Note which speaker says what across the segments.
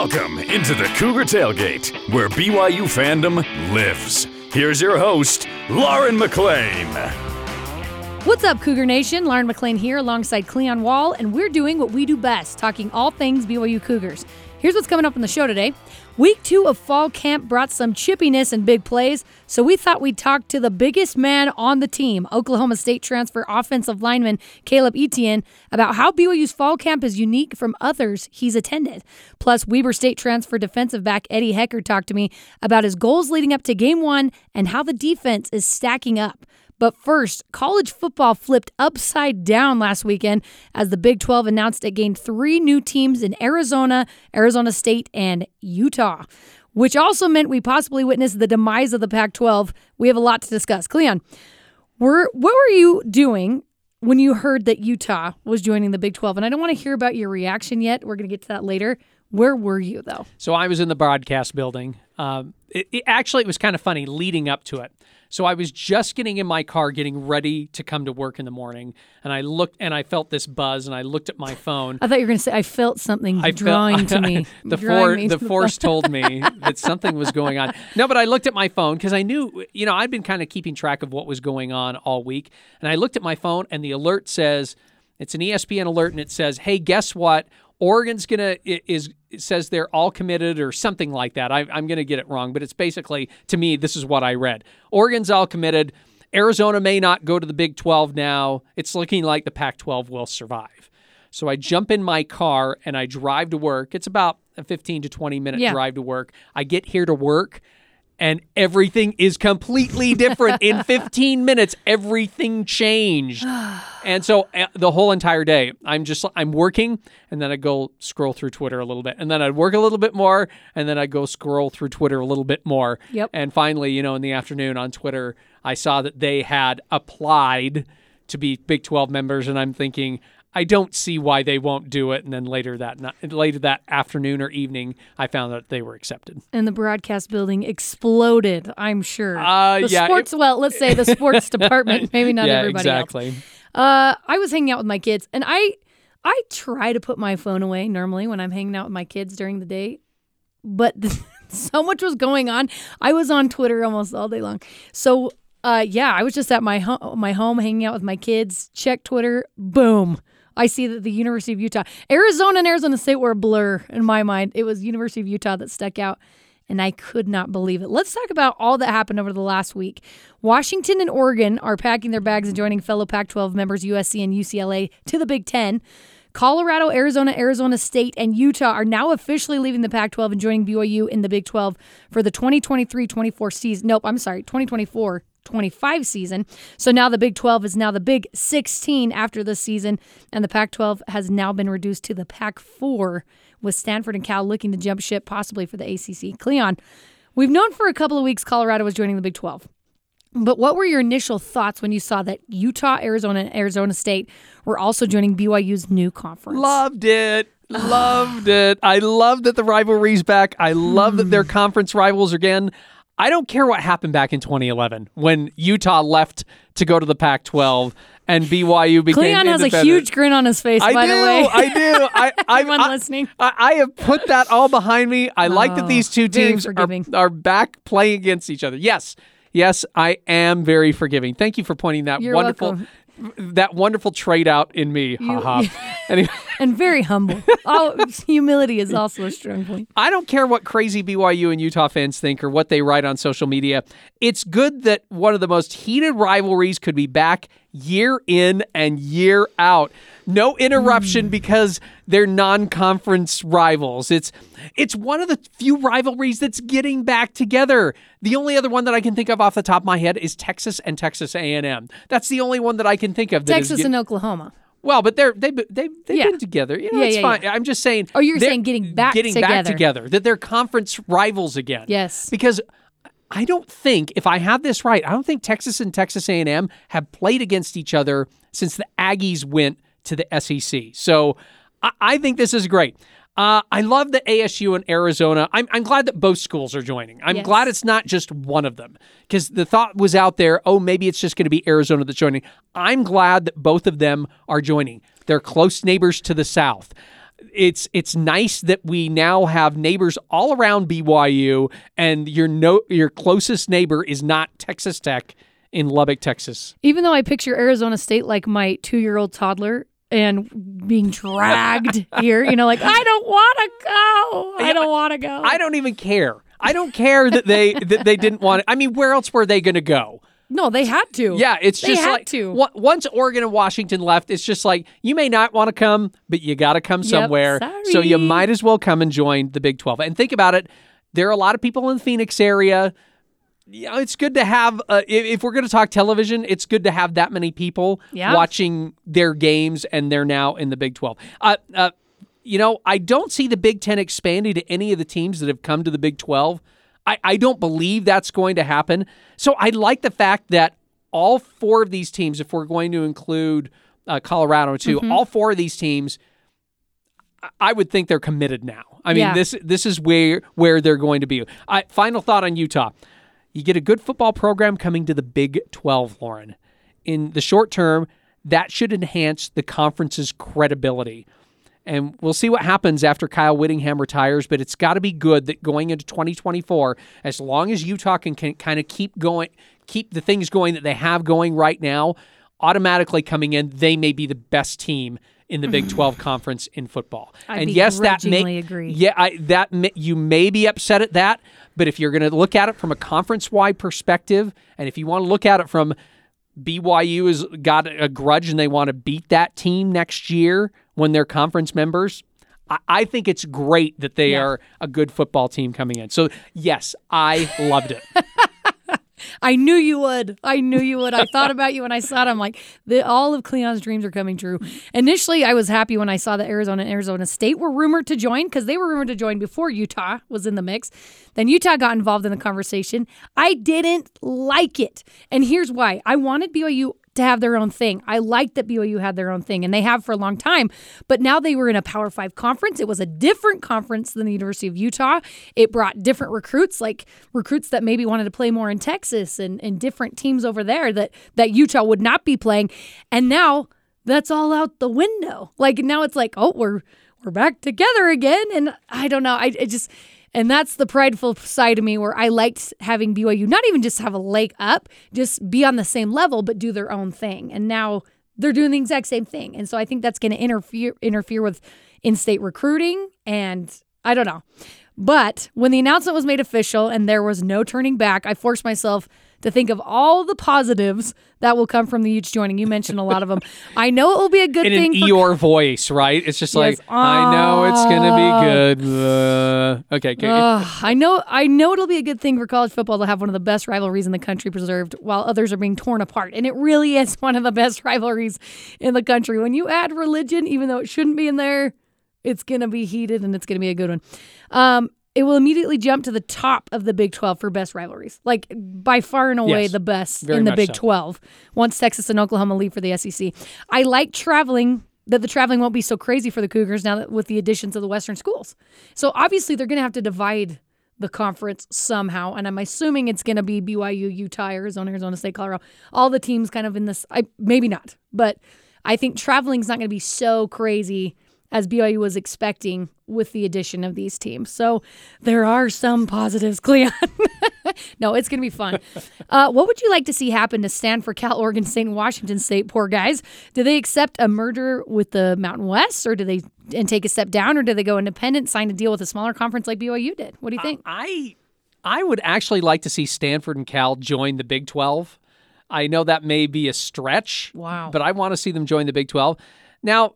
Speaker 1: Welcome into the Cougar Tailgate, where BYU fandom lives. Here's your host, Lauren McLean.
Speaker 2: What's up, Cougar Nation? Lauren McLean here alongside Cleon Wall, and we're doing what we do best talking all things BYU Cougars. Here's what's coming up on the show today. Week two of fall camp brought some chippiness and big plays, so we thought we'd talk to the biggest man on the team, Oklahoma State transfer offensive lineman Caleb Etienne, about how BYU's fall camp is unique from others he's attended. Plus, Weber State transfer defensive back Eddie Heckard talked to me about his goals leading up to game one and how the defense is stacking up. But first, college football flipped upside down last weekend as the Big 12 announced it gained three new teams in Arizona, Arizona State, and Utah, which also meant we possibly witnessed the demise of the Pac 12. We have a lot to discuss. Cleon, were, what were you doing when you heard that Utah was joining the Big 12? And I don't want to hear about your reaction yet. We're going to get to that later. Where were you, though?
Speaker 3: So I was in the broadcast building. Um, it, it, actually, it was kind of funny leading up to it. So I was just getting in my car, getting ready to come to work in the morning, and I looked and I felt this buzz, and I looked at my phone.
Speaker 2: I thought you were going to say I felt something I drawing felt, to me.
Speaker 3: the for, me the force told me that something was going on. No, but I looked at my phone because I knew, you know, I'd been kind of keeping track of what was going on all week, and I looked at my phone, and the alert says it's an ESPN alert, and it says, "Hey, guess what? Oregon's gonna is says they're all committed or something like that. I, I'm gonna get it wrong, but it's basically to me this is what I read. Oregon's all committed. Arizona may not go to the Big 12 now. It's looking like the Pac 12 will survive. So I jump in my car and I drive to work. It's about a 15 to 20 minute yeah. drive to work. I get here to work and everything is completely different. In 15 minutes everything changed. And so uh, the whole entire day i'm just i'm working and then i go scroll through twitter a little bit. And then i'd work a little bit more and then i'd go scroll through twitter a little bit more.
Speaker 2: Yep.
Speaker 3: and finally you know in the afternoon on twitter i saw that they had applied to be big 12 members and i'm thinking I don't see why they won't do it. And then later that later that afternoon or evening, I found that they were accepted.
Speaker 2: And the broadcast building exploded. I'm sure.
Speaker 3: Uh,
Speaker 2: the
Speaker 3: yeah,
Speaker 2: sports. It, well, let's say the sports department. Maybe not
Speaker 3: yeah,
Speaker 2: everybody
Speaker 3: exactly.
Speaker 2: else. Uh, I was hanging out with my kids, and I I try to put my phone away normally when I'm hanging out with my kids during the day, but so much was going on. I was on Twitter almost all day long. So uh, yeah, I was just at my home, my home hanging out with my kids. Check Twitter, boom. I see that the University of Utah, Arizona and Arizona State were a blur in my mind. It was University of Utah that stuck out and I could not believe it. Let's talk about all that happened over the last week. Washington and Oregon are packing their bags and joining fellow Pac 12 members USC and UCLA to the Big Ten. Colorado, Arizona, Arizona State, and Utah are now officially leaving the Pac 12 and joining BYU in the Big 12 for the 2023 24 season. Nope, I'm sorry, 2024 25 season. So now the Big 12 is now the Big 16 after this season, and the Pac 12 has now been reduced to the Pac 4, with Stanford and Cal looking to jump ship possibly for the ACC. Cleon, we've known for a couple of weeks Colorado was joining the Big 12. But what were your initial thoughts when you saw that Utah, Arizona, and Arizona State were also joining BYU's new conference?
Speaker 3: Loved it. Loved it. I love that the rivalry's back. I love that they're conference rivals again. I don't care what happened back in 2011 when Utah left to go to the Pac 12 and BYU became
Speaker 2: Cleon has a huge grin on his face.
Speaker 3: I
Speaker 2: by
Speaker 3: do.
Speaker 2: The way.
Speaker 3: I do. I, I,
Speaker 2: Everyone
Speaker 3: I,
Speaker 2: listening.
Speaker 3: I, I, have put that all behind me. I oh, like that oh, these two teams are, are back playing against each other. Yes. Yes, I am very forgiving. Thank you for pointing that
Speaker 2: You're
Speaker 3: wonderful
Speaker 2: welcome
Speaker 3: that wonderful trait out in me. Ha ha.
Speaker 2: Anyway. and very humble. Oh, humility is also a strong point.
Speaker 3: I don't care what crazy BYU and Utah fans think or what they write on social media. It's good that one of the most heated rivalries could be back year in and year out. No interruption mm. because they're non-conference rivals. It's it's one of the few rivalries that's getting back together. The only other one that I can think of off the top of my head is Texas and Texas A&M. That's the only one that I can think of.
Speaker 2: Texas
Speaker 3: get-
Speaker 2: and Oklahoma.
Speaker 3: Well, but they're they they they've yeah. been together. You know,
Speaker 2: yeah,
Speaker 3: it's
Speaker 2: yeah,
Speaker 3: fine. I'm just saying.
Speaker 2: Oh, you're saying getting back
Speaker 3: getting
Speaker 2: together.
Speaker 3: back together. That they're conference rivals again.
Speaker 2: Yes.
Speaker 3: Because I don't think, if I have this right, I don't think Texas and Texas A&M have played against each other since the Aggies went to the SEC. So I, I think this is great. Uh, I love the ASU and Arizona. I'm, I'm glad that both schools are joining. I'm
Speaker 2: yes.
Speaker 3: glad it's not just one of them because the thought was out there, oh, maybe it's just going to be Arizona that's joining. I'm glad that both of them are joining. They're close neighbors to the south. It's it's nice that we now have neighbors all around BYU, and your no your closest neighbor is not Texas Tech in Lubbock, Texas.
Speaker 2: Even though I picture Arizona State like my two year old toddler and being dragged here, you know, like I don't want to go. I don't want to go.
Speaker 3: I don't even care. I don't care that they that they didn't want it. I mean, where else were they going to go?
Speaker 2: No, they had to.
Speaker 3: Yeah, it's
Speaker 2: They
Speaker 3: just
Speaker 2: had
Speaker 3: like
Speaker 2: to.
Speaker 3: wa- once Oregon and Washington left, it's just like you may not want to come, but you got to come somewhere. So you might as well come and join the Big 12. And think about it, there are a lot of people in the Phoenix area. You know, it's good to have uh, if, if we're going to talk television, it's good to have that many people
Speaker 2: Yeah.
Speaker 3: watching their games and they're now in the Big 12. Uh, uh, you know, I don't see the Big Ten expanding to any of the teams that have come to the Big 12. I, I don't believe that's going to happen. So I like the fact that all four of these teams, if we're going to include uh, Colorado too,
Speaker 2: Mm-hmm.
Speaker 3: all four of these teams, I- would think they're committed now. I mean,
Speaker 2: Yeah.
Speaker 3: this this is where where they're going to be. I, final thought on Utah: you get a good football program coming to the Big Twelve, Lauren. In the short term, that should enhance the conference's credibility. And we'll see what happens after Kyle Whittingham retires, but it's got to be good that going into 2024, as long as Utah can, can kind of keep going, keep the things going that they have going right now, automatically coming in, they may be the best team in the Big 12 conference in football.
Speaker 2: I
Speaker 3: and yes, that may
Speaker 2: agree.
Speaker 3: yeah, I, that may, you may be upset at that, but if you're going to look at it from a conference-wide perspective, and if you want to look at it from BYU has got a grudge and they want to beat that team next year when they're conference members. I, I think it's great that they
Speaker 2: Yeah.
Speaker 3: are a good football team coming in. So yes, I loved it.
Speaker 2: I knew you would. I knew you would. I thought about you when I saw it. I'm like, the, all of Cleon's dreams are coming true. Initially, I was happy when I saw that Arizona and Arizona State were rumored to join because they were rumored to join before Utah was in the mix. Then Utah got involved in the conversation. I didn't like it. And here's why I wanted BYU to have their own thing. I liked that BYU had their own thing, and they have for a long time. But now they were in a Power Five conference. It was a different conference than the University of Utah. It brought different recruits, like recruits that maybe wanted to play more in Texas and, and different teams over there that that Utah would not be playing. And now that's all out the window. Like now it's like, oh, we're we're back together again. And I don't know. I just and that's the prideful side of me where I liked having BYU not even just have a leg up, just be on the same level, but do their own thing. And now they're doing the exact same thing. And so I think that's going to interfere interfere with in-state recruiting and I don't know. But when the announcement was made official and there was no turning back, I forced myself to think of all the positives that will come from the Utes joining. You mentioned a lot of them. I know it will be a good
Speaker 3: In
Speaker 2: thing
Speaker 3: an
Speaker 2: for
Speaker 3: Eeyore voice, right? It's just like,
Speaker 2: Yes.
Speaker 3: I know it's going to be good. Uh, okay. okay.
Speaker 2: Ugh, I know I know it'll be a good thing for college football to have one of the best rivalries in the country preserved while others are being torn apart. And it really is one of the best rivalries in the country. When you add religion, even though it shouldn't be in there, it's going to be heated and it's going to be a good one. Um, it will immediately jump to the top of the Big 12 for best rivalries. Like by far and away
Speaker 3: Yes,
Speaker 2: the best in the Big
Speaker 3: so.
Speaker 2: 12 once Texas and Oklahoma leave for the SEC. I like traveling that the traveling won't be so crazy for the Cougars now that with the additions of the Western schools. So obviously they're going to have to divide the conference somehow, and I'm assuming it's going to be BYU, Utah, Arizona, Arizona State, Colorado, all the teams kind of in this. I maybe not, but I think traveling's not going to be so crazy as BYU was expecting with the addition of these teams. So there are some positives, Cleon. no, it's going to be fun. Uh, what would you like to see happen to Stanford, Cal, Oregon State, and Washington State? Poor guys. Do they accept a merger with the Mountain West, or do they and take a step down, or do they go independent, sign a deal with a smaller conference like BYU did? What do you think?
Speaker 3: I I would actually like to see Stanford and Cal join the Big 12. I know that may be a stretch.
Speaker 2: Wow.
Speaker 3: But I want to see them join the Big 12. Now,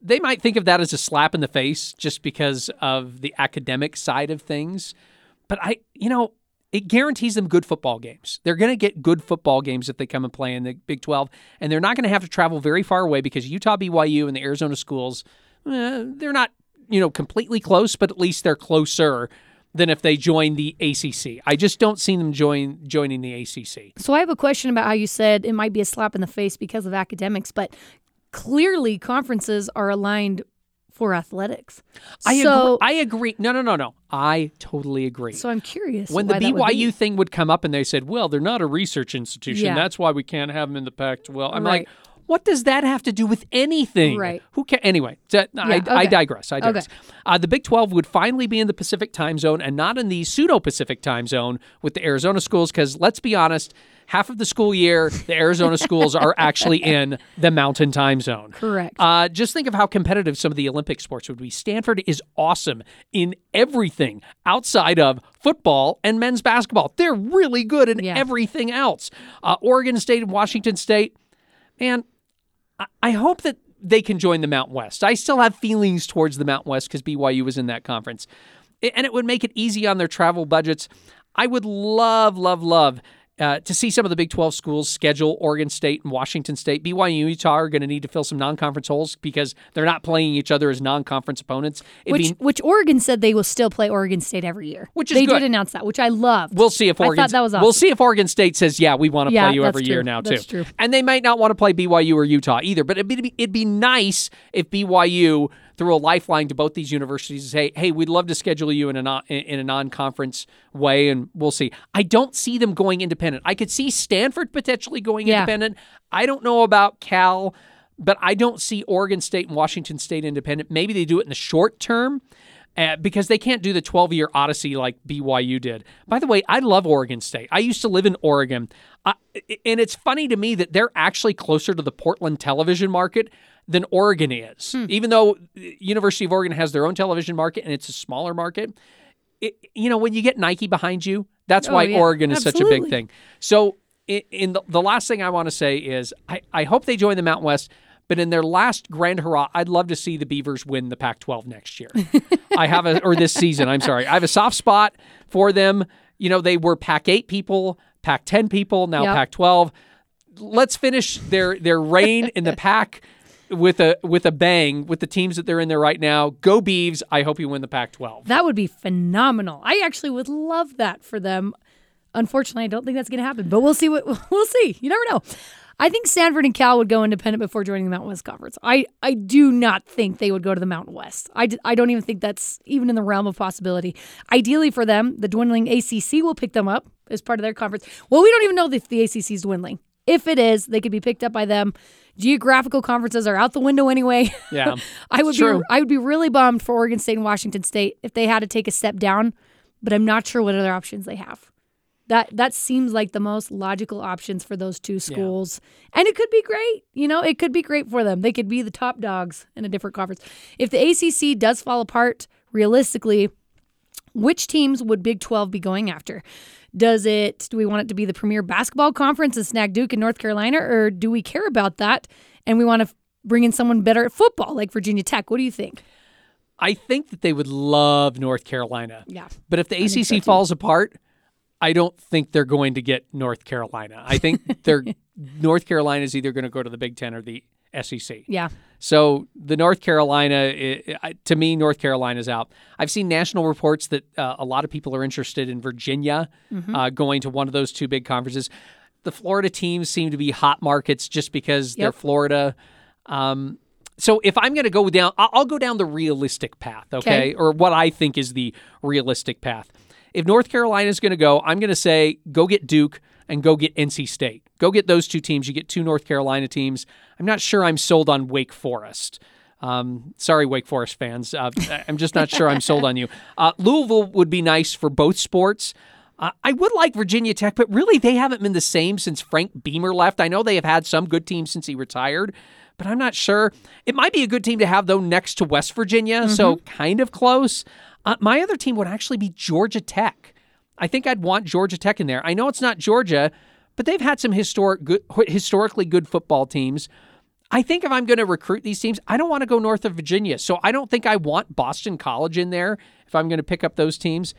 Speaker 3: they might think of that as a slap in the face just because of the academic side of things. But I, you know, it guarantees them good football games. They're going to get good football games if they come and play in the Big 12. And they're not going to have to travel very far away because Utah, BYU, and the Arizona schools, eh, they're not, you know, completely close, but at least they're closer than if they join the ACC. I just don't see them join joining the ACC.
Speaker 2: So I have a question about how you said it might be a slap in the face because of academics, but clearly conferences are aligned for athletics.
Speaker 3: I
Speaker 2: so,
Speaker 3: agree. I agree. No, no, no, no. I totally agree.
Speaker 2: so I'm curious
Speaker 3: when the
Speaker 2: why that would be.
Speaker 3: BYU thing would come up and they said, well, they're not a research institution.
Speaker 2: Yeah.
Speaker 3: That's why we can't have them in the Pac 12. I'm
Speaker 2: Right.
Speaker 3: like, What does that have to do with anything?
Speaker 2: Right.
Speaker 3: Who can Anyway, so I, I
Speaker 2: okay.
Speaker 3: digress. I
Speaker 2: Okay.
Speaker 3: digress. Uh, the Big 12 would finally be in the Pacific time zone and not in the pseudo Pacific time zone with the Arizona schools, because let's be honest, half of the school year, the Arizona schools are actually in the mountain time zone.
Speaker 2: Correct.
Speaker 3: Uh, just think of how competitive some of the Olympic sports would be. Stanford is awesome in everything outside of football and men's basketball. They're really good in
Speaker 2: Yeah.
Speaker 3: everything else. Uh, Oregon State and Washington State, man, I- hope that they can join the Mountain West. I still have feelings towards the Mountain West because BYU was in that conference. And it would make it easy on their travel budgets. I would love, love, love uh, to see some of the Big 12 schools schedule Oregon State and Washington State. BYU and Utah are going to need to fill some non conference holes because they're not playing each other as non conference opponents. It'd
Speaker 2: which
Speaker 3: be-
Speaker 2: which Oregon said they will still play Oregon State every year.
Speaker 3: Which is
Speaker 2: they
Speaker 3: good.
Speaker 2: did announce that, which I loved.
Speaker 3: We'll see if Oregon.
Speaker 2: that was
Speaker 3: We'll see if Oregon State says, "Yeah, we want to
Speaker 2: Yeah,
Speaker 3: play you every
Speaker 2: true.
Speaker 3: year now too."
Speaker 2: That's true.
Speaker 3: And they might not want to play BYU or Utah either. But it'd be it'd be nice if BYU threw a lifeline to both these universities and say, "Hey, we'd love to schedule you in a non, in a non-conference way," and we'll see. I don't see them going independent. I could see Stanford potentially going
Speaker 2: Yeah.
Speaker 3: independent. I don't know about Cal. But I don't see Oregon State and Washington State independent. Maybe they do it in the short term, uh, because they can't do the 12 year odyssey like BYU did. By the way, I love Oregon State. I used to live in Oregon. I, and it's funny to me that they're actually closer to the Portland television market than Oregon is.
Speaker 2: Hmm.
Speaker 3: Even though University of Oregon has their own television market and it's a smaller market, it, you know, when you get Nike behind you, that's
Speaker 2: Oh,
Speaker 3: why
Speaker 2: yeah.
Speaker 3: Oregon is such a big thing. So, in, in the, the last thing I want to say is I, I hope they join the Mountain West. But in their last grand hurrah, I'd love to see the Beavers win the Pac-12 next year. I have a or this season. I'm sorry, I have a soft spot for them. You know, they were Pac-8 people, Pac-10 people, now
Speaker 2: Yep.
Speaker 3: Pac-12. Let's finish their their reign in the Pac with a with a bang with the teams that they're in there right now. Go Beavs! I hope you win the Pac-12.
Speaker 2: That would be phenomenal. I actually would love that for them. Unfortunately, I don't think that's going to happen, but we'll see what we'll see. You never know. I think Stanford and Cal would go independent before joining the Mountain West Conference. I, I do not think they would go to the Mountain West. I, d- I don't even think that's even in the realm of possibility. Ideally for them, the dwindling ACC will pick them up as part of their conference. Well, we don't even know if the ACC is dwindling. If it is, they could be picked up by them. Geographical conferences are out the window anyway.
Speaker 3: Yeah,
Speaker 2: I would
Speaker 3: true.
Speaker 2: be I would be really bummed for Oregon State and Washington State if they had to take a step down, but I'm not sure what other options they have. That that seems like the most logical options for those two schools. And it could be great. You know, it could be great for them. They could be the top dogs in a different conference. If the ACC does fall apart, realistically, which teams would Big 12 be going after? Does it do we want it to be the premier basketball conference and snag Duke in North Carolina or do we care about that and we want to f- bring in someone better at football like Virginia Tech? What do you think?
Speaker 3: I think that they would love North Carolina.
Speaker 2: Yeah.
Speaker 3: But if the
Speaker 2: so,
Speaker 3: ACC
Speaker 2: too.
Speaker 3: falls apart, I don't think they're going to get North Carolina. I think they're North Carolina is either going to go to the Big Ten or the SEC.
Speaker 2: Yeah.
Speaker 3: So the North Carolina, to me, North Carolina's out. I've seen national reports that uh, a lot of people are interested in Virginia uh, going to one of those two big conferences. The Florida teams seem to be hot markets just because they're Florida. Um, so if I'm going to go down, I'll, I'll go down the realistic path, okay?
Speaker 2: Okay.
Speaker 3: Or what I think is the realistic path. If North Carolina is going to go, I'm going to say go get Duke and go get NC State. Go get those two teams. You get two North Carolina teams. I'm not sure I'm sold on Wake Forest. Um, sorry, Wake Forest fans. Uh, I'm just not sure I'm sold on you. Uh, Louisville would be nice for both sports. Uh, I would like Virginia Tech, but really they haven't been the same since Frank Beamer left. I know they have had some good teams since he retired, but I'm not sure. It might be a good team to have, though, next to West Virginia, so kind of close. Uh, my other team would actually be Georgia Tech. I think I'd want Georgia Tech in there. I know it's not Georgia, but they've had some historic, good, historically good football teams. I think if I'm going to recruit these teams, I don't want to go north of Virginia. So I don't think I want Boston College in there if I'm going to pick up those teams.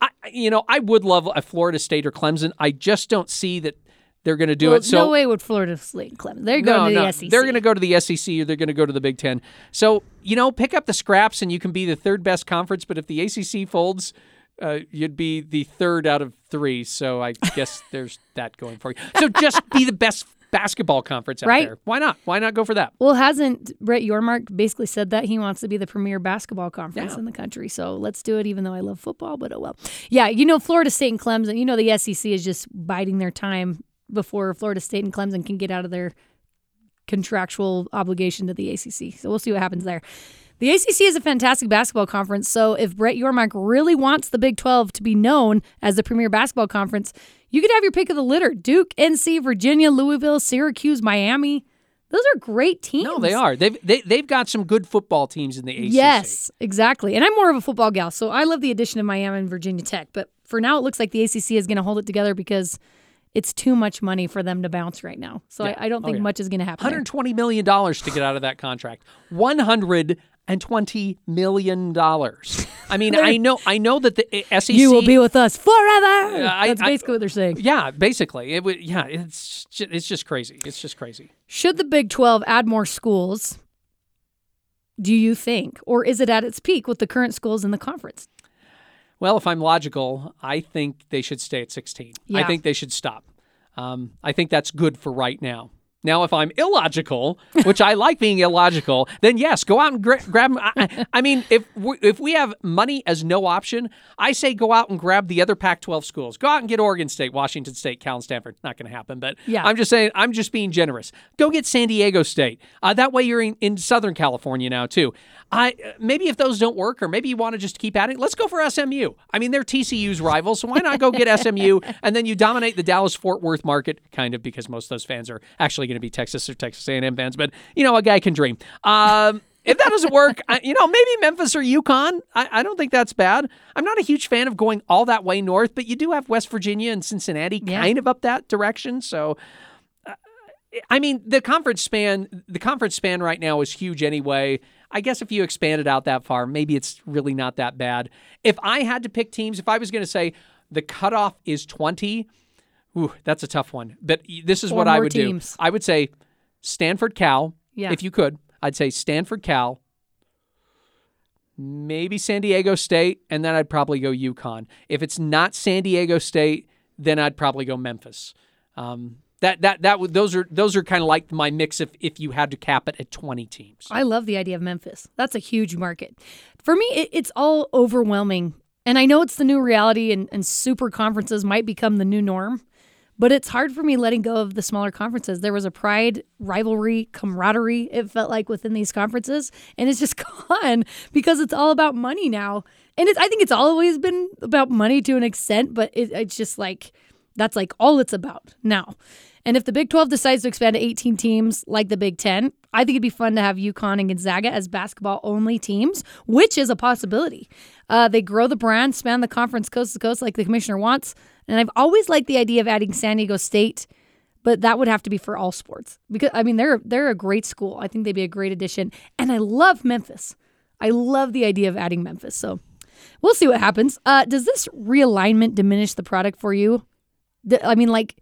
Speaker 3: I, you know, I would love a Florida State or Clemson. I just don't see that they're going to do
Speaker 2: Well,
Speaker 3: it. So
Speaker 2: no way would Florida State and Clemson. They're going
Speaker 3: no,
Speaker 2: to the
Speaker 3: no.
Speaker 2: SEC.
Speaker 3: They're going to go to the SEC or they're going to go to the Big Ten. So, you know, pick up the scraps and you can be the third best conference. But if the ACC folds, uh, you'd be the third out of three. So I guess there's that going for you. So just be the best basketball conference out
Speaker 2: Right.
Speaker 3: there. Why not? Why not go for that?
Speaker 2: Well, hasn't Brett Yormark basically said that he wants to be the premier basketball conference
Speaker 3: Yeah.
Speaker 2: in the country? So let's do it, even though I love football. But oh well. Yeah, you know, Florida State and Clemson. You know, the SEC is just biding their time before Florida State and Clemson can get out of their contractual obligation to the ACC. So we'll see what happens there. The ACC is a fantastic basketball conference. So if Brett Yormark really wants the Big 12 to be known as the premier basketball conference, you could have your pick of the litter Duke, NC, Virginia, Louisville, Syracuse, Miami. Those are great teams.
Speaker 3: No, they are. They've they, they've got some good football teams in the ACC.
Speaker 2: Yes, exactly. And I'm more of a football gal, so I love the addition of Miami and Virginia Tech. But for now, it looks like the ACC is going to hold it together because it's too much money for them to bounce right now. So
Speaker 3: Yeah.
Speaker 2: I, I don't
Speaker 3: Oh,
Speaker 2: think
Speaker 3: yeah.
Speaker 2: much is going to happen.
Speaker 3: $120 million to get out of that contract. $120 million. I mean, I know I know that the uh, SEC
Speaker 2: You will be with us forever.
Speaker 3: I-
Speaker 2: That's
Speaker 3: I-
Speaker 2: basically what they're saying.
Speaker 3: Yeah, basically. It would yeah, it's ju- it's just crazy. It's just crazy.
Speaker 2: Should the Big 12 add more schools? Do you think, or is it at its peak with the current schools in the conference?
Speaker 3: Well, if I'm logical, I think they should stay at 16. I think they should stop. Um, I think that's good for right now. Now, if I'm illogical, which I like being illogical, then yes, go out and gra- grab. I, I- mean, if we, if we have money as no option, I say go out and grab the other Pac-12 schools. Go out and get Oregon State, Washington State, Cal, and Stanford. Not going to happen, but
Speaker 2: Yeah.
Speaker 3: I'm just saying. I'm just being generous. Go get San Diego State. Uh, that way, you're in, in Southern California now too. I maybe if those don't work, or maybe you want to just keep adding. Let's go for SMU. I mean, they're TCU's rivals, so why not go get SMU and then you dominate the Dallas Fort Worth market, kind of because most of those fans are actually going to be Texas or Texas A&M fans. But you know, a guy can dream. Um, if that doesn't work, I, you know, maybe Memphis or UConn. I, I don't think that's bad. I'm not a huge fan of going all that way north, but you do have West Virginia and Cincinnati
Speaker 2: Yeah.
Speaker 3: kind of up that direction. So I mean, the conference span, the conference span right now is huge anyway. I guess if you expand it out that far, maybe it's really not that bad. If I had to pick teams, if I was going to say the cutoff is 20, ooh, that's a tough one. But this is
Speaker 2: Or
Speaker 3: what I would
Speaker 2: teams.
Speaker 3: do. I would say Stanford Cal,
Speaker 2: Yeah.
Speaker 3: if you could. I'd say Stanford Cal, maybe San Diego State, and then I'd probably go UConn. If it's not San Diego State, then I'd probably go Memphis. Um, that that that would those are those are kind of like my mix if if you had to cap it at twenty teams.
Speaker 2: I love the idea of Memphis. That's a huge market. For me, it, it's all overwhelming. And I know it's the new reality, and, and super conferences might become the new norm, but it's hard for me letting go of the smaller conferences. There was a pride, rivalry, camaraderie, it felt like within these conferences, and it's just gone because it's all about money now. And I think it's always been about money to an extent, but it, it's just like that's like all it's about now. And if the Big 12 decides to expand to 18 teams like the Big 10, I think it'd be fun to have UConn and Gonzaga as basketball only teams, which is a possibility. Uh, they grow the brand, span the conference coast to coast like the commissioner wants. And I've always liked the idea of adding San Diego State, but that would have to be for all sports because I mean they're they're a great school. I think they'd be a great addition, and I love Memphis. I love the idea of adding Memphis. So we'll see what happens. Uh, does this realignment diminish the product for you? I mean, like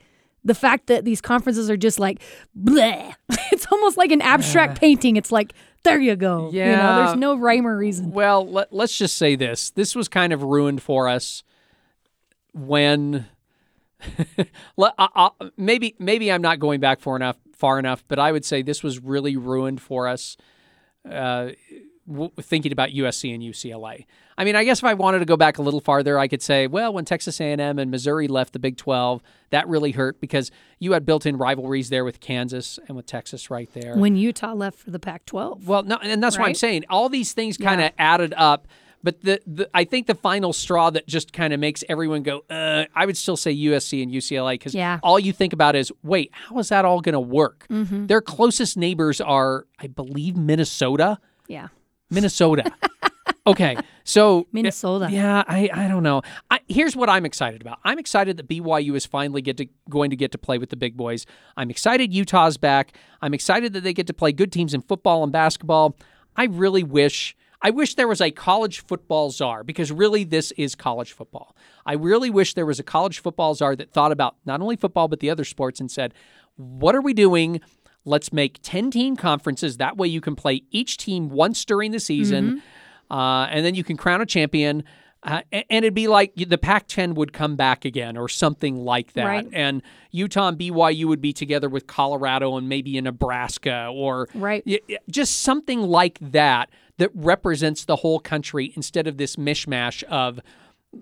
Speaker 2: the fact that these conferences are just like, bleh. It's almost like an abstract painting. It's like, there you go. You know,
Speaker 3: Yeah.
Speaker 2: there's no rhyme or reason.
Speaker 3: Well, let, let's just say this: this was kind of ruined for us when. Le- I- I- maybe maybe I'm not going back far enough far enough, but I would say this was really ruined for us. Uh, w- thinking about USC and UCLA. I mean, I guess if I wanted to go back a little farther, I could say, well, when Texas A&M and Missouri left the Big 12, that really hurt because you had built-in rivalries there with Kansas and with Texas right there.
Speaker 2: When Utah left for the Pac 12.
Speaker 3: Well, no, and that's what I'm saying. All these things kind of
Speaker 2: Yeah.
Speaker 3: added up, but the, the I think the final straw that just kind of makes everyone go, uh, I would still say USC and UCLA because
Speaker 2: Yeah.
Speaker 3: all you think about is, wait, how is that all going to work?
Speaker 2: Mm-hmm.
Speaker 3: Their closest neighbors are, I believe, Minnesota.
Speaker 2: Yeah.
Speaker 3: Minnesota. okay, so
Speaker 2: Minnesota.
Speaker 3: yeah, I, I don't know. I, here's what I'm excited about. I'm excited that BYU is finally get to going to get to play with the big boys. I'm excited Utah's back. I'm excited that they get to play good teams in football and basketball. I really wish I wish there was a college football czar because really this is college football. I really wish there was a college football czar that thought about not only football but the other sports and said, "What are we doing? Let's make 10 team conferences. That way you can play each team once during the season, uh, and then you can crown a champion. Uh, and it'd be like the Pac 10 would come back again or something like that.
Speaker 2: Right.
Speaker 3: And Utah and BYU would be together with Colorado and maybe in Nebraska or
Speaker 2: Right.
Speaker 3: just something like that that represents the whole country instead of this mishmash of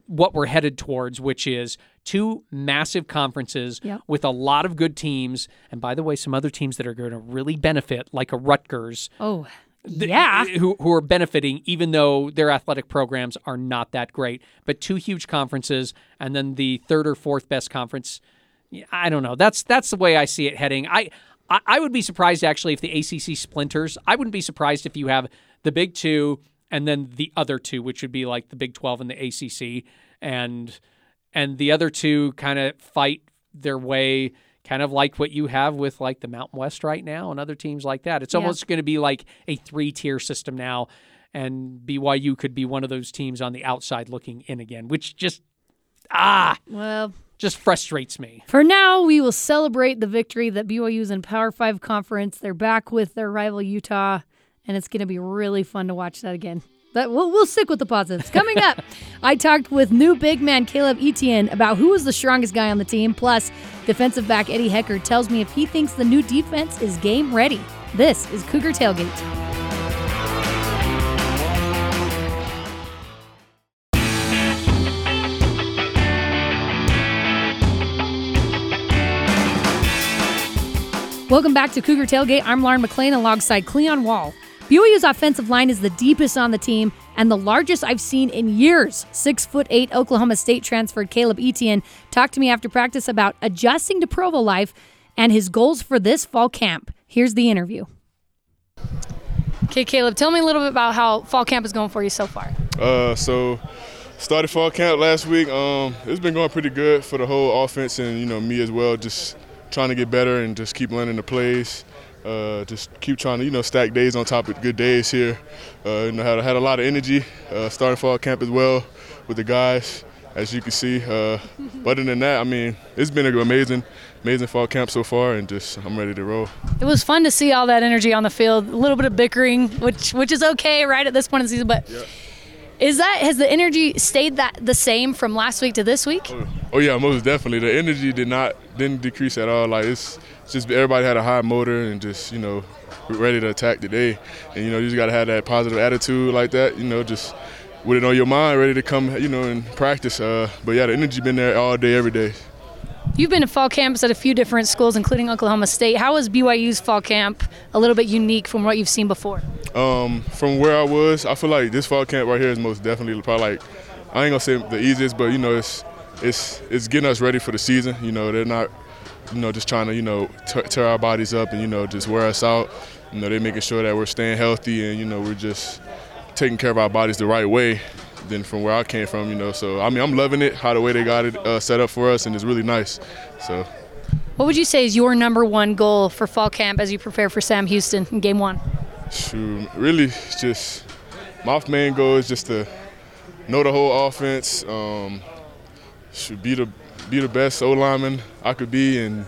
Speaker 3: what we're headed towards, which is two massive conferences
Speaker 2: Yep.
Speaker 3: with a lot of good teams, and by the way, some other teams that are going to really benefit, like a Rutgers,
Speaker 2: Oh,
Speaker 3: th-
Speaker 2: yeah.
Speaker 3: who, who are benefiting even though their athletic programs are not that great. But two huge conferences, and then the third or fourth best conference. I don't know. That's that's the way I see it heading. I I, I would be surprised actually if the ACC splinters. I wouldn't be surprised if you have the Big Two and then the other two, which would be like the Big Twelve and the ACC, and and the other two kind of fight their way kind of like what you have with like the Mountain West right now and other teams like that. It's
Speaker 2: Yeah.
Speaker 3: almost going to be like a three-tier system now and BYU could be one of those teams on the outside looking in again, which just ah,
Speaker 2: Well,
Speaker 3: just frustrates me.
Speaker 2: for now, we will celebrate the victory that BYU's in Power Five conference. They're back with their rival Utah, and it's going to be really fun to watch that again. But we'll, we'll stick with the positives. Coming up, I talked with new big man Caleb Etienne about who is the strongest guy on the team. Plus, defensive back Eddie Heckard tells me if he thinks the new defense is game ready. This is Cougar Tailgate. Welcome back to Cougar Tailgate. I'm Lauren McLean alongside Cleon Wall. BYU's offensive line is the deepest on the team and the largest I've seen in years. Six foot eight Oklahoma State transferred Caleb Etienne talked to me after practice about adjusting to Provo life and his goals for this fall camp. Here's the interview. Okay, Caleb, tell me a little bit about how fall camp is going for you so far.
Speaker 4: Uh, so started fall camp last week. Um, it's been going pretty good for the whole offense and you know me as well. Just trying to get better and just keep learning the plays. Uh, just keep trying to you know stack days on top of good days here. Uh, you know had had a lot of energy uh, starting fall camp as well with the guys. As you can see, uh, but other than that, I mean, it's been an amazing, amazing fall camp so far, and just I'm ready to roll.
Speaker 2: It was fun to see all that energy on the field. A little bit of bickering, which which is okay right at this point in the season, but is that has the energy stayed that the same from last week to this week?
Speaker 4: Oh yeah, most definitely. The energy did not didn't decrease at all. Like it's just everybody had a high motor and just you know ready to attack today. And you know you just gotta have that positive attitude like that. You know just with it on your mind, ready to come. You know and practice. Uh, but yeah, the energy been there all day, every day.
Speaker 2: You've been to fall camps at a few different schools, including Oklahoma State. How is BYU's fall camp a little bit unique from what you've seen before?
Speaker 4: Um, from where I was, I feel like this fall camp right here is most definitely probably like I ain't gonna say the easiest, but you know it's it's it's getting us ready for the season. You know they're not you know just trying to you know t- tear our bodies up and you know just wear us out. You know they're making sure that we're staying healthy and you know we're just taking care of our bodies the right way than from where I came from. You know so I mean I'm loving it how the way they got it uh, set up for us and it's really nice. So.
Speaker 2: What would you say is your number one goal for fall camp as you prepare for Sam Houston in game one?
Speaker 4: Shoot, really, it's just my main goal is just to know the whole offense. Um, should be the be the best O lineman I could be, and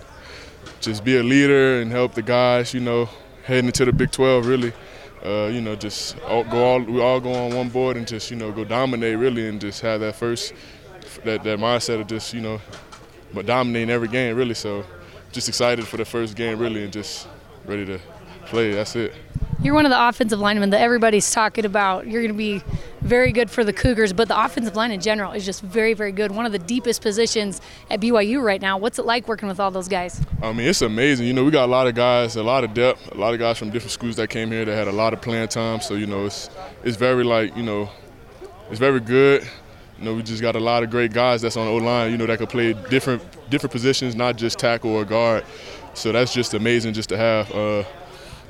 Speaker 4: just be a leader and help the guys. You know, heading into the Big 12, really. Uh, you know, just all, go all we all go on one board and just you know go dominate really, and just have that first that that mindset of just you know, but dominating every game really. So, just excited for the first game really, and just ready to play. That's it.
Speaker 2: You're one of the offensive linemen that everybody's talking about. You're going to be very good for the Cougars, but the offensive line in general is just very, very good. One of the deepest positions at BYU right now. What's it like working with all those guys?
Speaker 4: I mean, it's amazing. You know, we got a lot of guys, a lot of depth, a lot of guys from different schools that came here that had a lot of playing time. So you know, it's it's very like you know, it's very good. You know, we just got a lot of great guys that's on O line. You know, that could play different different positions, not just tackle or guard. So that's just amazing just to have. Uh,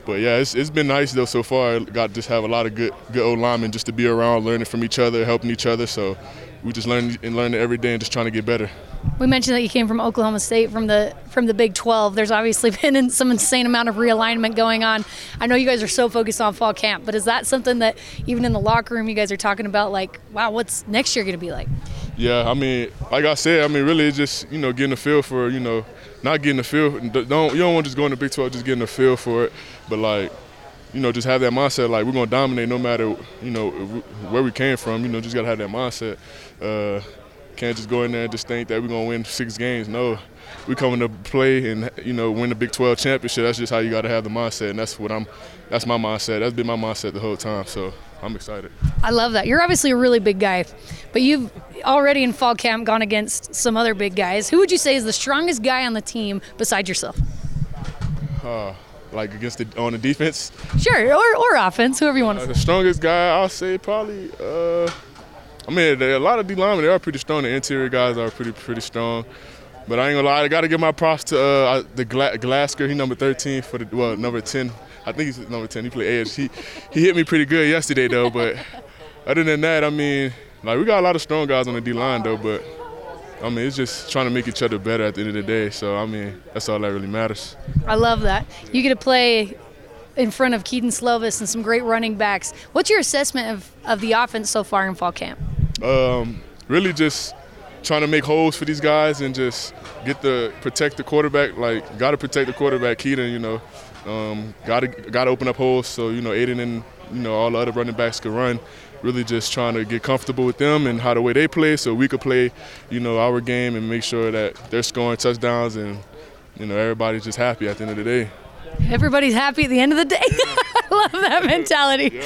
Speaker 4: but yeah, it's, it's been nice though so far. Got just have a lot of good good old linemen just to be around, learning from each other, helping each other. So we just learn and learning every day and just trying to get better.
Speaker 2: We mentioned that you came from Oklahoma State from the from the Big 12. There's obviously been some insane amount of realignment going on. I know you guys are so focused on fall camp, but is that something that even in the locker room you guys are talking about like, wow, what's next year going to be like?
Speaker 4: Yeah, I mean, like I said, I mean, really, it's just you know getting a feel for you know not getting a feel. Don't you don't want to just go in the Big 12, just getting a feel for it, but like you know, just have that mindset like we're gonna dominate no matter you know where we came from. You know, just gotta have that mindset. Uh, Can't just go in there and just think that we're gonna win six games. No, we coming to play and you know win the Big 12 championship. That's just how you got to have the mindset, and that's what I'm. That's my mindset. That's been my mindset the whole time. So I'm excited.
Speaker 2: I love that. You're obviously a really big guy, but you've already in fall camp gone against some other big guys. Who would you say is the strongest guy on the team besides yourself?
Speaker 4: Uh, like against the on the defense.
Speaker 2: Sure, or, or offense, whoever you want to
Speaker 4: Uh, the strongest guy, I'll say probably. Uh, I mean, a lot of D linemen they are pretty strong. The interior guys are pretty pretty strong. But I ain't gonna lie, I gotta give my props to uh, the Gla- Glasker. He number 13 for the well number 10. I think he's number 10. He played edge. He he hit me pretty good yesterday though. But other than that, I mean, like we got a lot of strong guys on the D line though. But I mean, it's just trying to make each other better at the end of the day. So I mean, that's all that really matters.
Speaker 2: I love that. You get to play in front of Kedon Slovis and some great running backs. What's your assessment of, of the offense so far in fall camp?
Speaker 4: um, really just trying to make holes for these guys and just get the protect the quarterback. Like, got to protect the quarterback. Kedon, you know, um, got to got to open up holes so you know Aidan and you know all the other running backs could run. Really just trying to get comfortable with them and how the way they play, so we could play, you know, our game and make sure that they're scoring touchdowns and you know everybody's just happy at the end of the day.
Speaker 2: Everybody's happy at the end of the day. I love that mentality.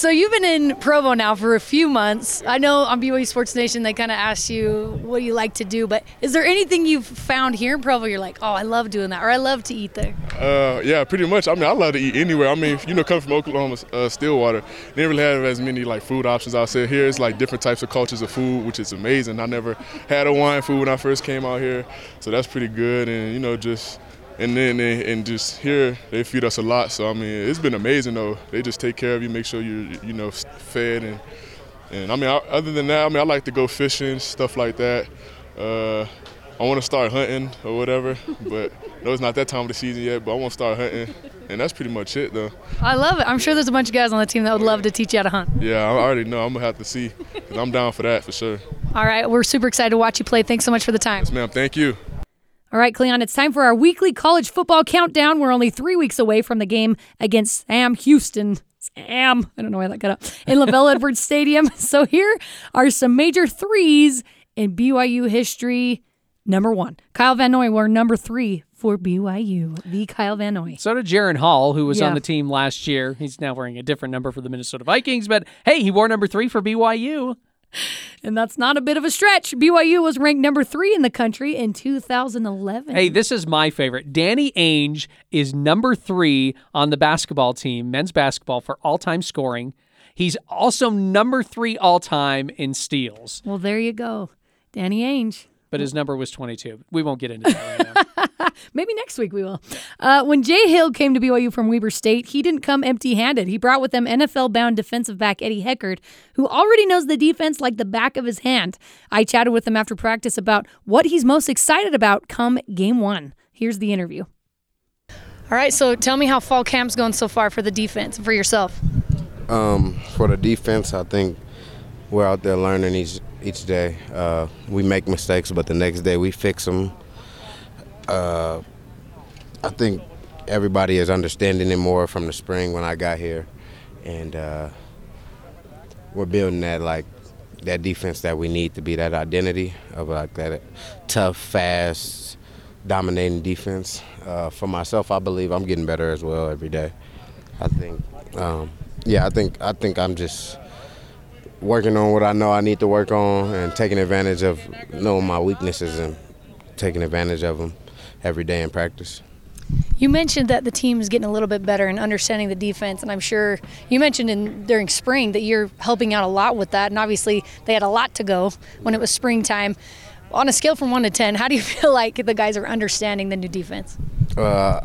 Speaker 2: So you've been in Provo now for a few months. I know on BYU Sports Nation they kind of asked you what you like to do, but is there anything you've found here in Provo you're like, oh, I love doing that, or I love to eat there?
Speaker 4: Uh, yeah, pretty much. I mean, I love to eat anywhere. I mean, you know, coming from Oklahoma, uh, Stillwater, they really have as many like food options out there. Here, it's like different types of cultures of food, which is amazing. I never had Hawaiian food when I first came out here, so that's pretty good. And you know, just and then they, and just here they feed us a lot. So I mean, it's been amazing though. They just take care of you, make sure you're you know fed and and I mean, I, other than that, I mean, I like to go fishing, stuff like that. Uh, I want to start hunting or whatever, but no, it's not that time of the season yet. But I want to start hunting, and that's pretty much it, though.
Speaker 2: I love it. I'm sure there's a bunch of guys on the team that would love to teach you how to hunt.
Speaker 4: Yeah, I already know. I'm gonna have to see, cause I'm down for that for sure.
Speaker 2: All right, we're super excited to watch you play. Thanks so much for the time.
Speaker 4: Yes, ma'am. Thank you.
Speaker 2: All right, Cleon, it's time for our weekly college football countdown. We're only three weeks away from the game against Sam Houston. Sam, I don't know why that got up, in LaVell Edwards Stadium. So here are some major threes in BYU history. Number one, Kyle Van Noy were number three for BYU. The Kyle Van Noy.
Speaker 3: So did Jaren Hall, who was
Speaker 2: Yeah.
Speaker 3: on the team last year. He's now wearing a different number for the Minnesota Vikings, but hey, he wore number three for BYU.
Speaker 2: And that's not a bit of a stretch. BYU was ranked number three in the country in 2011.
Speaker 3: Hey, this is my favorite. Danny Ainge is number three on the basketball team, men's basketball, for all time scoring. He's also number three all time in steals,
Speaker 2: Well, there you go. Danny Ainge.
Speaker 3: but his number was 22. We won't get into that right now.
Speaker 2: Maybe next week we will. Uh, when Jay Hill came to BYU from Weber State, he didn't come empty handed. He brought with him NFL bound defensive back Eddie Heckard, who already knows the defense like the back of his hand. I chatted with him after practice about what he's most excited about come game one. Here's the interview. All right, so tell me how fall camp's going so far for the defense and for yourself.
Speaker 5: Um, for the defense, I think we're out there learning each each day. Uh, we make mistakes, but the next day we fix them. Uh, I think everybody is understanding it more from the spring when I got here, and uh, we're building that like that defense that we need to be that identity of like that tough, fast, dominating defense. Uh, for myself, I believe I'm getting better as well every day. I think, um, yeah, I think I think I'm just working on what I know I need to work on and taking advantage of knowing my weaknesses and taking advantage of them every day in practice.
Speaker 2: You mentioned that the team is getting a little bit better in understanding the defense, and I'm sure you mentioned in during spring that you're helping out a lot with that. And obviously, they had a lot to go when it was springtime. On a scale from one to ten, how do you feel like the guys are understanding the new defense?
Speaker 5: Uh,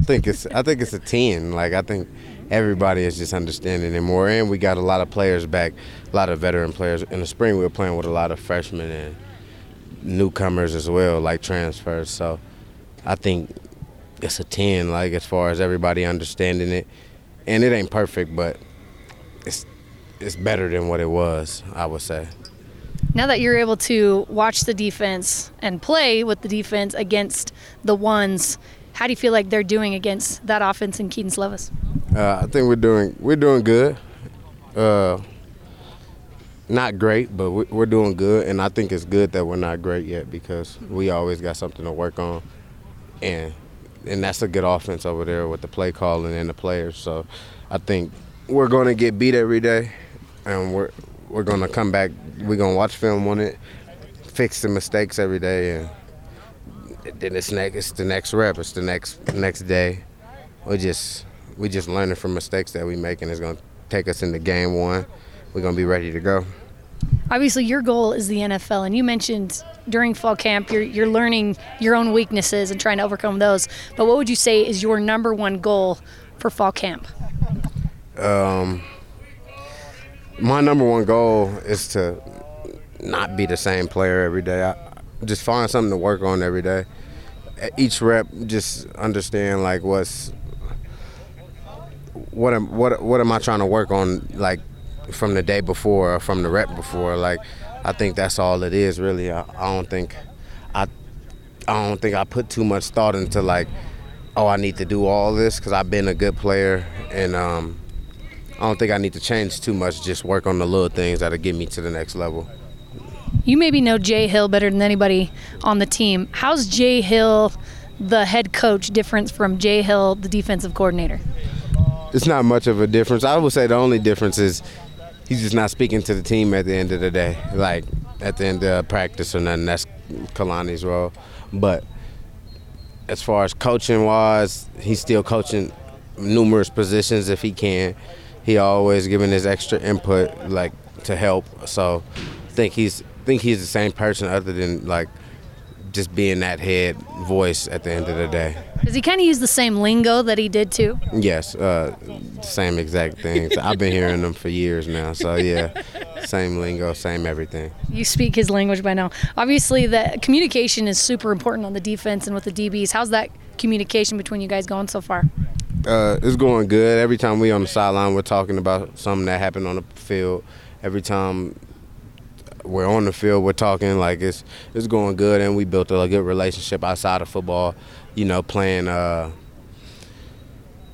Speaker 5: I think it's I think it's a ten. Like I think everybody is just understanding it more, and we got a lot of players back, a lot of veteran players. In the spring, we were playing with a lot of freshmen and newcomers as well, like transfers. So I think it's a ten. Like as far as everybody understanding it, and it ain't perfect, but it's it's better than what it was. I would say.
Speaker 2: Now that you're able to watch the defense and play with the defense against the ones, how do you feel like they're doing against that offense in Kedon Slovis?
Speaker 5: Uh, I think we're doing we're doing good. Uh, not great, but we- we're doing good, and I think it's good that we're not great yet because we always got something to work on, and and that's a good offense over there with the play calling and the players. So I think we're going to get beat every day, and we're we're going to come back. We're going to watch film on it, fix the mistakes every day, and then it's next. It's the next rep. It's the next next day. We just we just learning from mistakes that we make, and it's going to take us into game one. We're going to be ready to go.
Speaker 2: Obviously, your goal is the NFL, and you mentioned during fall camp you're you're learning your own weaknesses and trying to overcome those. But what would you say is your number one goal for fall camp?
Speaker 5: Um, my number one goal is to not be the same player every day. I just find something to work on every day. Each rep, just understand like what's what am what what am I trying to work on like from the day before or from the rep before. Like I think that's all it is really. I, I don't think I I don't think I put too much thought into like oh I need to do all this because I've been a good player and um, I don't think I need to change too much. Just work on the little things that'll get me to the next level.
Speaker 2: You maybe know Jay Hill better than anybody on the team. How's Jay Hill, the head coach, different from Jay Hill, the defensive coordinator?
Speaker 5: It's not much of a difference. I would say the only difference is he's just not speaking to the team at the end of the day, like at the end of practice or nothing. That's Kalani's role. But as far as coaching wise, he's still coaching numerous positions if he can. He always giving his extra input, like to help. So I think he's think he's the same person, other than like just being that head voice at the end of the day.
Speaker 2: Does he kind of use the same lingo that he did too?
Speaker 5: Yes, uh, same exact things. I've been hearing them for years now. So yeah, same lingo, same everything.
Speaker 2: You speak his language by now. Obviously, the communication is super important on the defense and with the DBs. How's that communication between you guys going so far?
Speaker 5: Uh, it's going good. Every time we on the sideline, we're talking about something that happened on the field. Every time we're on the field, we're talking like it's it's going good, and we built a good relationship outside of football. You know, playing uh,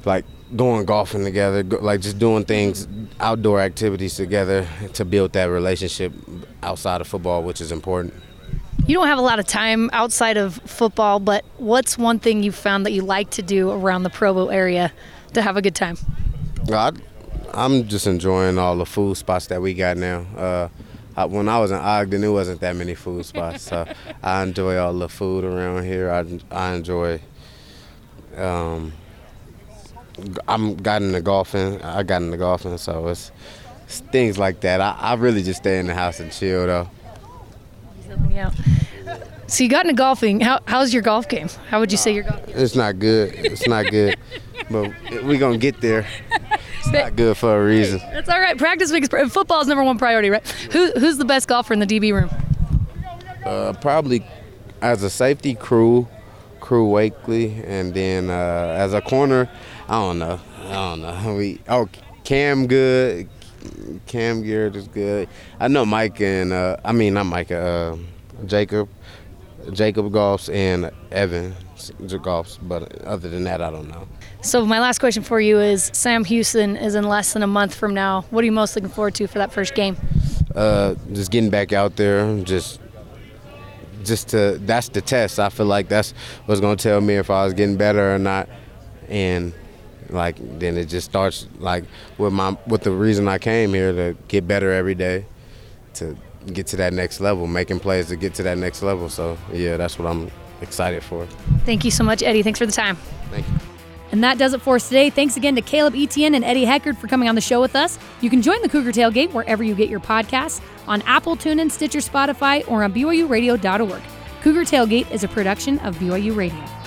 Speaker 5: like going golfing together, like just doing things, outdoor activities together to build that relationship outside of football, which is important.
Speaker 2: You don't have a lot of time outside of football, but what's one thing you found that you like to do around the Provo area to have a good time?
Speaker 5: I, I'm just enjoying all the food spots that we got now. Uh, I, when I was in Ogden, it wasn't that many food spots, so I enjoy all the food around here. I, I enjoy. Um, I'm got into golfing. I got into golfing, so it's, it's things like that. I, I really just stay in the house and chill though.
Speaker 2: Yeah. So you got into golfing. How, how's your golf game? How would you say your golf game?
Speaker 5: It's not good. It's not good, but we're gonna get there. It's not good for a reason.
Speaker 2: That's all right. Practice makes football is number one priority, right? Who, who's the best golfer in the DB room?
Speaker 5: Uh, probably as a safety crew, crew Wakley, and then uh, as a corner, I don't know. I don't know. We oh Cam good, Cam Garrett is good. I know Mike and uh, I mean not Mike, uh, Jacob, Jacob Goffs and Evan Goffs, but other than that, I don't know.
Speaker 2: So my last question for you is: Sam Houston is in less than a month from now. What are you most looking forward to for that first game?
Speaker 5: Uh, just getting back out there, just just to that's the test. I feel like that's what's gonna tell me if I was getting better or not, and like then it just starts like with my with the reason I came here to get better every day, to get to that next level, making plays to get to that next level. So yeah, that's what I'm excited for.
Speaker 2: Thank you so much, Eddie. Thanks for the time.
Speaker 5: Thank you.
Speaker 2: And that does it for us today. Thanks again to Caleb Etienne and Eddie Heckard for coming on the show with us. You can join the Cougar Tailgate wherever you get your podcasts on Apple, TuneIn, Stitcher, Spotify, or on BYURadio.org. Cougar Tailgate is a production of BYU Radio.